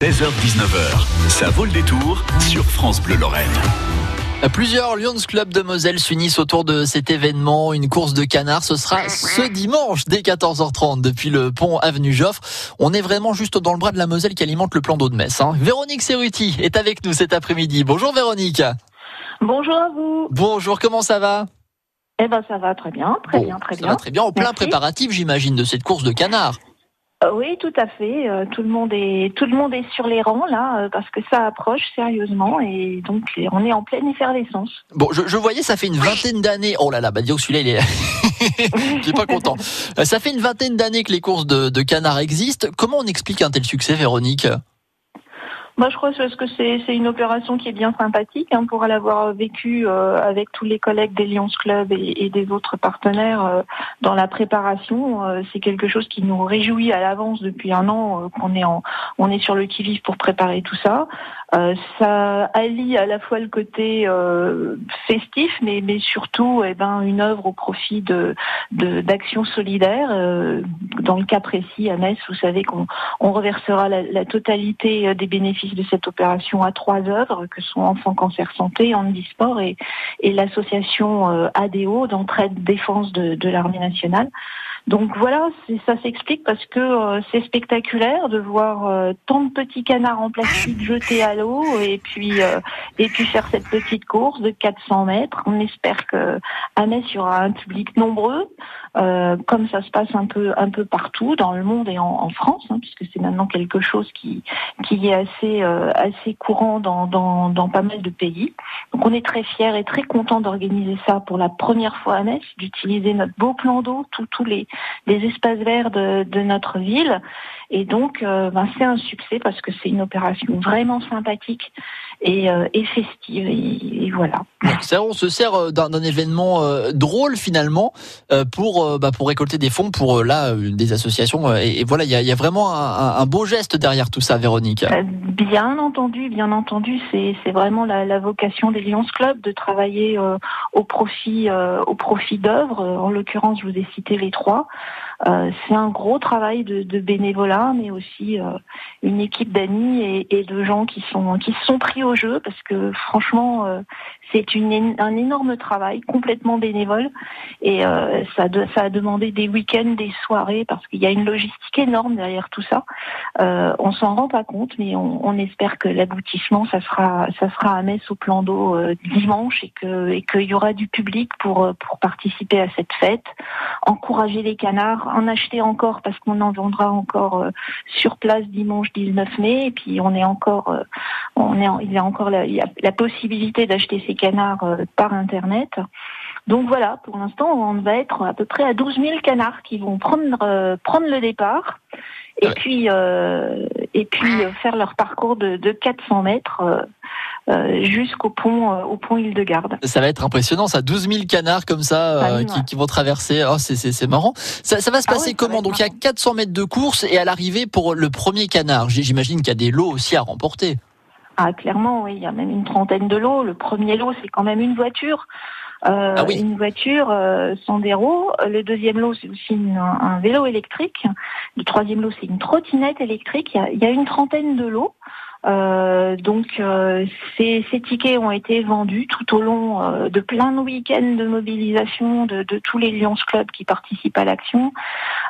16h-19h, ça vaut le détour sur France Bleu Lorraine. Plusieurs Lions Club de Moselle s'unissent autour de cet événement, une course de canards. Ce sera ce dimanche dès 14h30 depuis le pont Avenue Joffre. On est vraiment juste dans le bras de la Moselle qui alimente le plan d'eau de Metz. Hein. Véronique Serruti est avec nous cet après-midi. Bonjour Véronique. Bonjour à vous. Bonjour, comment ça va? Eh ben ça va très bien, très Bon, bien, très ça bien. va très bien. En plein Merci. préparatif, j'imagine, de cette course de canards. Euh, oui, tout à fait. Euh, tout le monde est tout le monde est sur les rangs là euh, parce que ça approche sérieusement et donc on est en pleine effervescence. Bon, je, voyais, ça fait une vingtaine d'années. Oh là là, bah dis donc celui-là, il est. Pas content. Ça fait une vingtaine d'années que les courses de, de canards existent. Comment on explique un tel succès, Véronique? Moi, je crois parce que c'est une opération qui est bien sympathique hein, pour l'avoir vécu euh, avec tous les collègues des Lions Club et, et des autres partenaires euh, dans la préparation. euh, c'est quelque chose qui nous réjouit à l'avance depuis un an euh, qu'on est en on est sur le qui vive pour préparer tout ça. Euh, ça allie à la fois le côté euh, festif, mais, mais surtout eh ben, une œuvre au profit de de- d'actions solidaires. Dans le cas précis, à Metz, vous savez qu'on on reversera la, totalité euh, des bénéfices de cette opération à trois œuvres, que sont Enfants Cancer Santé, Handisport et, et l'association euh, ADO d'entraide défense de l'armée nationale. Donc voilà, ça s'explique parce que euh, c'est spectaculaire de voir euh, tant de petits canards en plastique jetés à l'eau et puis euh, et puis faire cette petite course de 400 mètres. On espère que à Metz il y aura un public nombreux, euh, comme ça se passe un peu un peu partout dans le monde et en, en France, hein, puisque c'est maintenant quelque chose qui qui est assez euh, assez courant dans, dans dans pas mal de pays. Donc on est très fiers et très contents d'organiser ça pour la première fois à Metz, d'utiliser notre beau plan d'eau, tous tous les les espaces verts de, de notre ville. Et donc, euh, ben, c'est un succès parce que c'est une opération vraiment sympathique et, euh, et festive. Et, et voilà. C'est-à-dire, On se sert euh, d'un événement euh, drôle finalement euh, pour bah, pour récolter des fonds pour là des associations et, et voilà il y a, il y a vraiment un, beau geste derrière tout ça Véronique. Bien entendu, bien entendu, c'est vraiment la, la vocation des Lions Club de travailler euh, au profit euh, au profit d'œuvres. En l'occurrence, je vous ai cité les trois. Euh, c'est un gros travail de, de bénévolat, mais aussi euh, une équipe d'amis et, et de gens qui sont qui se sont pris au jeu parce que franchement, euh, c'est une un énorme travail complètement bénévole et ça, ça a demandé des week-ends, des soirées parce qu'il y a une logistique énorme derrière tout ça. On s'en rend pas compte, mais on, on espère que l'aboutissement, ça sera, ça sera à Metz au plan d'eau dimanche et que et qu'il y aura du public pour pour participer à cette fête, encourager les canards, en acheter encore parce qu'on en vendra encore euh, sur place dimanche 19 mai et puis on est encore, euh, on est, il y a encore la, il y a la possibilité d'acheter ces canards euh, par internet. Donc voilà, pour l'instant, on va être à peu près à 12 000 canards qui vont prendre euh, prendre le départ et Ouais. puis euh, et puis euh, faire leur parcours de, de 400 mètres jusqu'au pont euh, au pont Île-de-Garde. Ça va être impressionnant ça 12 000 canards comme ça euh, Ah oui, qui, ouais. qui vont traverser. Oh c'est marrant. Ça, ça va se Ah passer comment? Donc il y a marrant. 400 mètres de course et à l'arrivée pour le premier canard j'imagine qu'il y a des lots aussi à remporter. Ah clairement, oui, il y a même une trentaine de lots. Le premier lot, c'est quand même une voiture. Euh, Ah oui. Une voiture euh, roues. Le deuxième lot, c'est aussi une- un vélo électrique. Le troisième lot, c'est une trottinette électrique. Il y a, il y a une trentaine de lots. Euh, donc euh, ces, ces tickets ont été vendus tout au long euh, de plein de week-ends de mobilisation de, de tous les Lions Club qui participent à l'action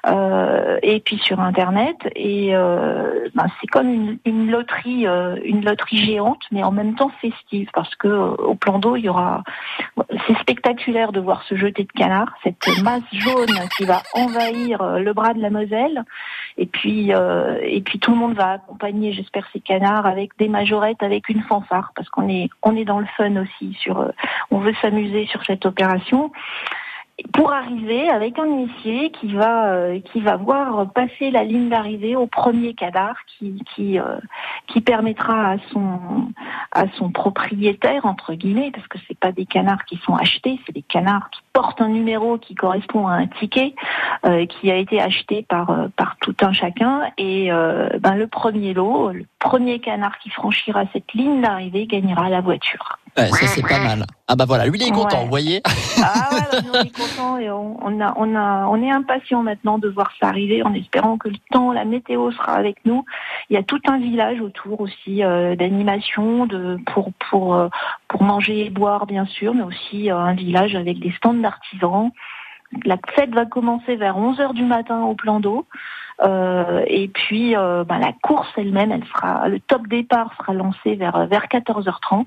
euh, et puis sur internet. Et euh, ben, c'est comme une, une loterie euh, une loterie géante mais en même temps festive parce que au plan d'eau il y aura c'est spectaculaire de voir ce jeté de canards cette masse jaune qui va envahir le bras de la Moselle. Et puis et puis tout le monde va accompagner j'espère ces canards avec des majorettes avec une fanfare parce qu'on est on est dans le fun aussi sur euh, on veut s'amuser sur cette opération pour arriver avec un huissier qui va euh, qui va voir passer la ligne d'arrivée au premier cadavre qui qui euh, qui permettra à son à son propriétaire entre guillemets parce que c'est pas des canards qui sont achetés c'est des canards qui portent un numéro qui correspond à un ticket euh, qui a été acheté par euh, par tout un chacun. Et euh, ben le premier lot le premier canard qui franchira cette ligne d'arrivée gagnera la voiture Ouais, ça c'est pas mal. Ah bah voilà, lui il est content, Ouais. vous voyez. Ah ouais, nous, on est contents et on, on a, on a, on est impatient maintenant de voir ça arriver en espérant que le temps, la météo sera avec nous. Il y a tout un village autour aussi euh, d'animation, de pour pour euh, pour manger et boire bien sûr, mais aussi euh, un village avec des stands d'artisans. La fête va commencer vers 11 heures du matin au plan d'eau. Euh, et puis euh, bah, la course elle-même, elle sera le top départ sera lancé vers vers 14h30.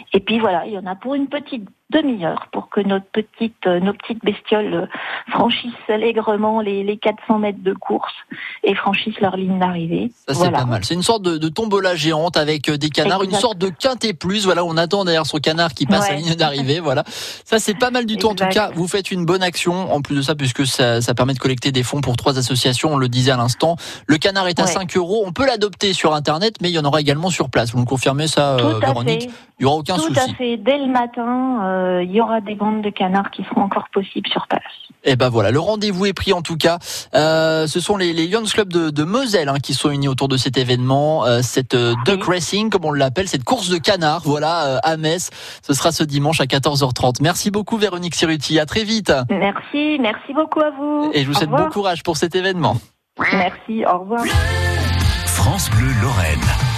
Et puis voilà, il y en a pour une petite demi-heure pour que notre petite, euh, nos petites bestioles euh, franchissent allègrement les, les 400 mètres de course et franchissent leur ligne d'arrivée. Ça c'est Voilà. pas mal. C'est une sorte de, de tombola géante avec euh, des canards, une sorte de quintet plus. Voilà, on attend derrière son canard qui passe Ouais. la ligne d'arrivée. Voilà, ça c'est pas mal du tout. En tout cas, vous faites une bonne action. En plus de ça, puisque ça, ça permet de collecter des fonds pour trois associations. On le disait à l'instant. Le canard est à Ouais. 5 euros. On peut l'adopter sur internet, mais il y en aura également sur place. Vous me confirmez ça, Tout Véronique? Il y aura aucun Tout souci. à fait. Dès le matin, euh, il y aura des bandes de canards qui seront encore possibles sur place. Et ben voilà, le rendez-vous est pris en tout cas. Euh, ce sont les, les Lions Club de, de Moselle hein, qui sont unis autour de cet événement, euh, cette euh, duck racing comme on l'appelle, cette course de canard. Voilà euh, à Metz. Ce sera ce dimanche à 14h30. Merci beaucoup Véronique Siruti. À très vite. Merci, merci beaucoup à vous. Et je vous Au souhaite revoir. bon courage pour cet événement. Merci, au revoir. France Bleu Lorraine.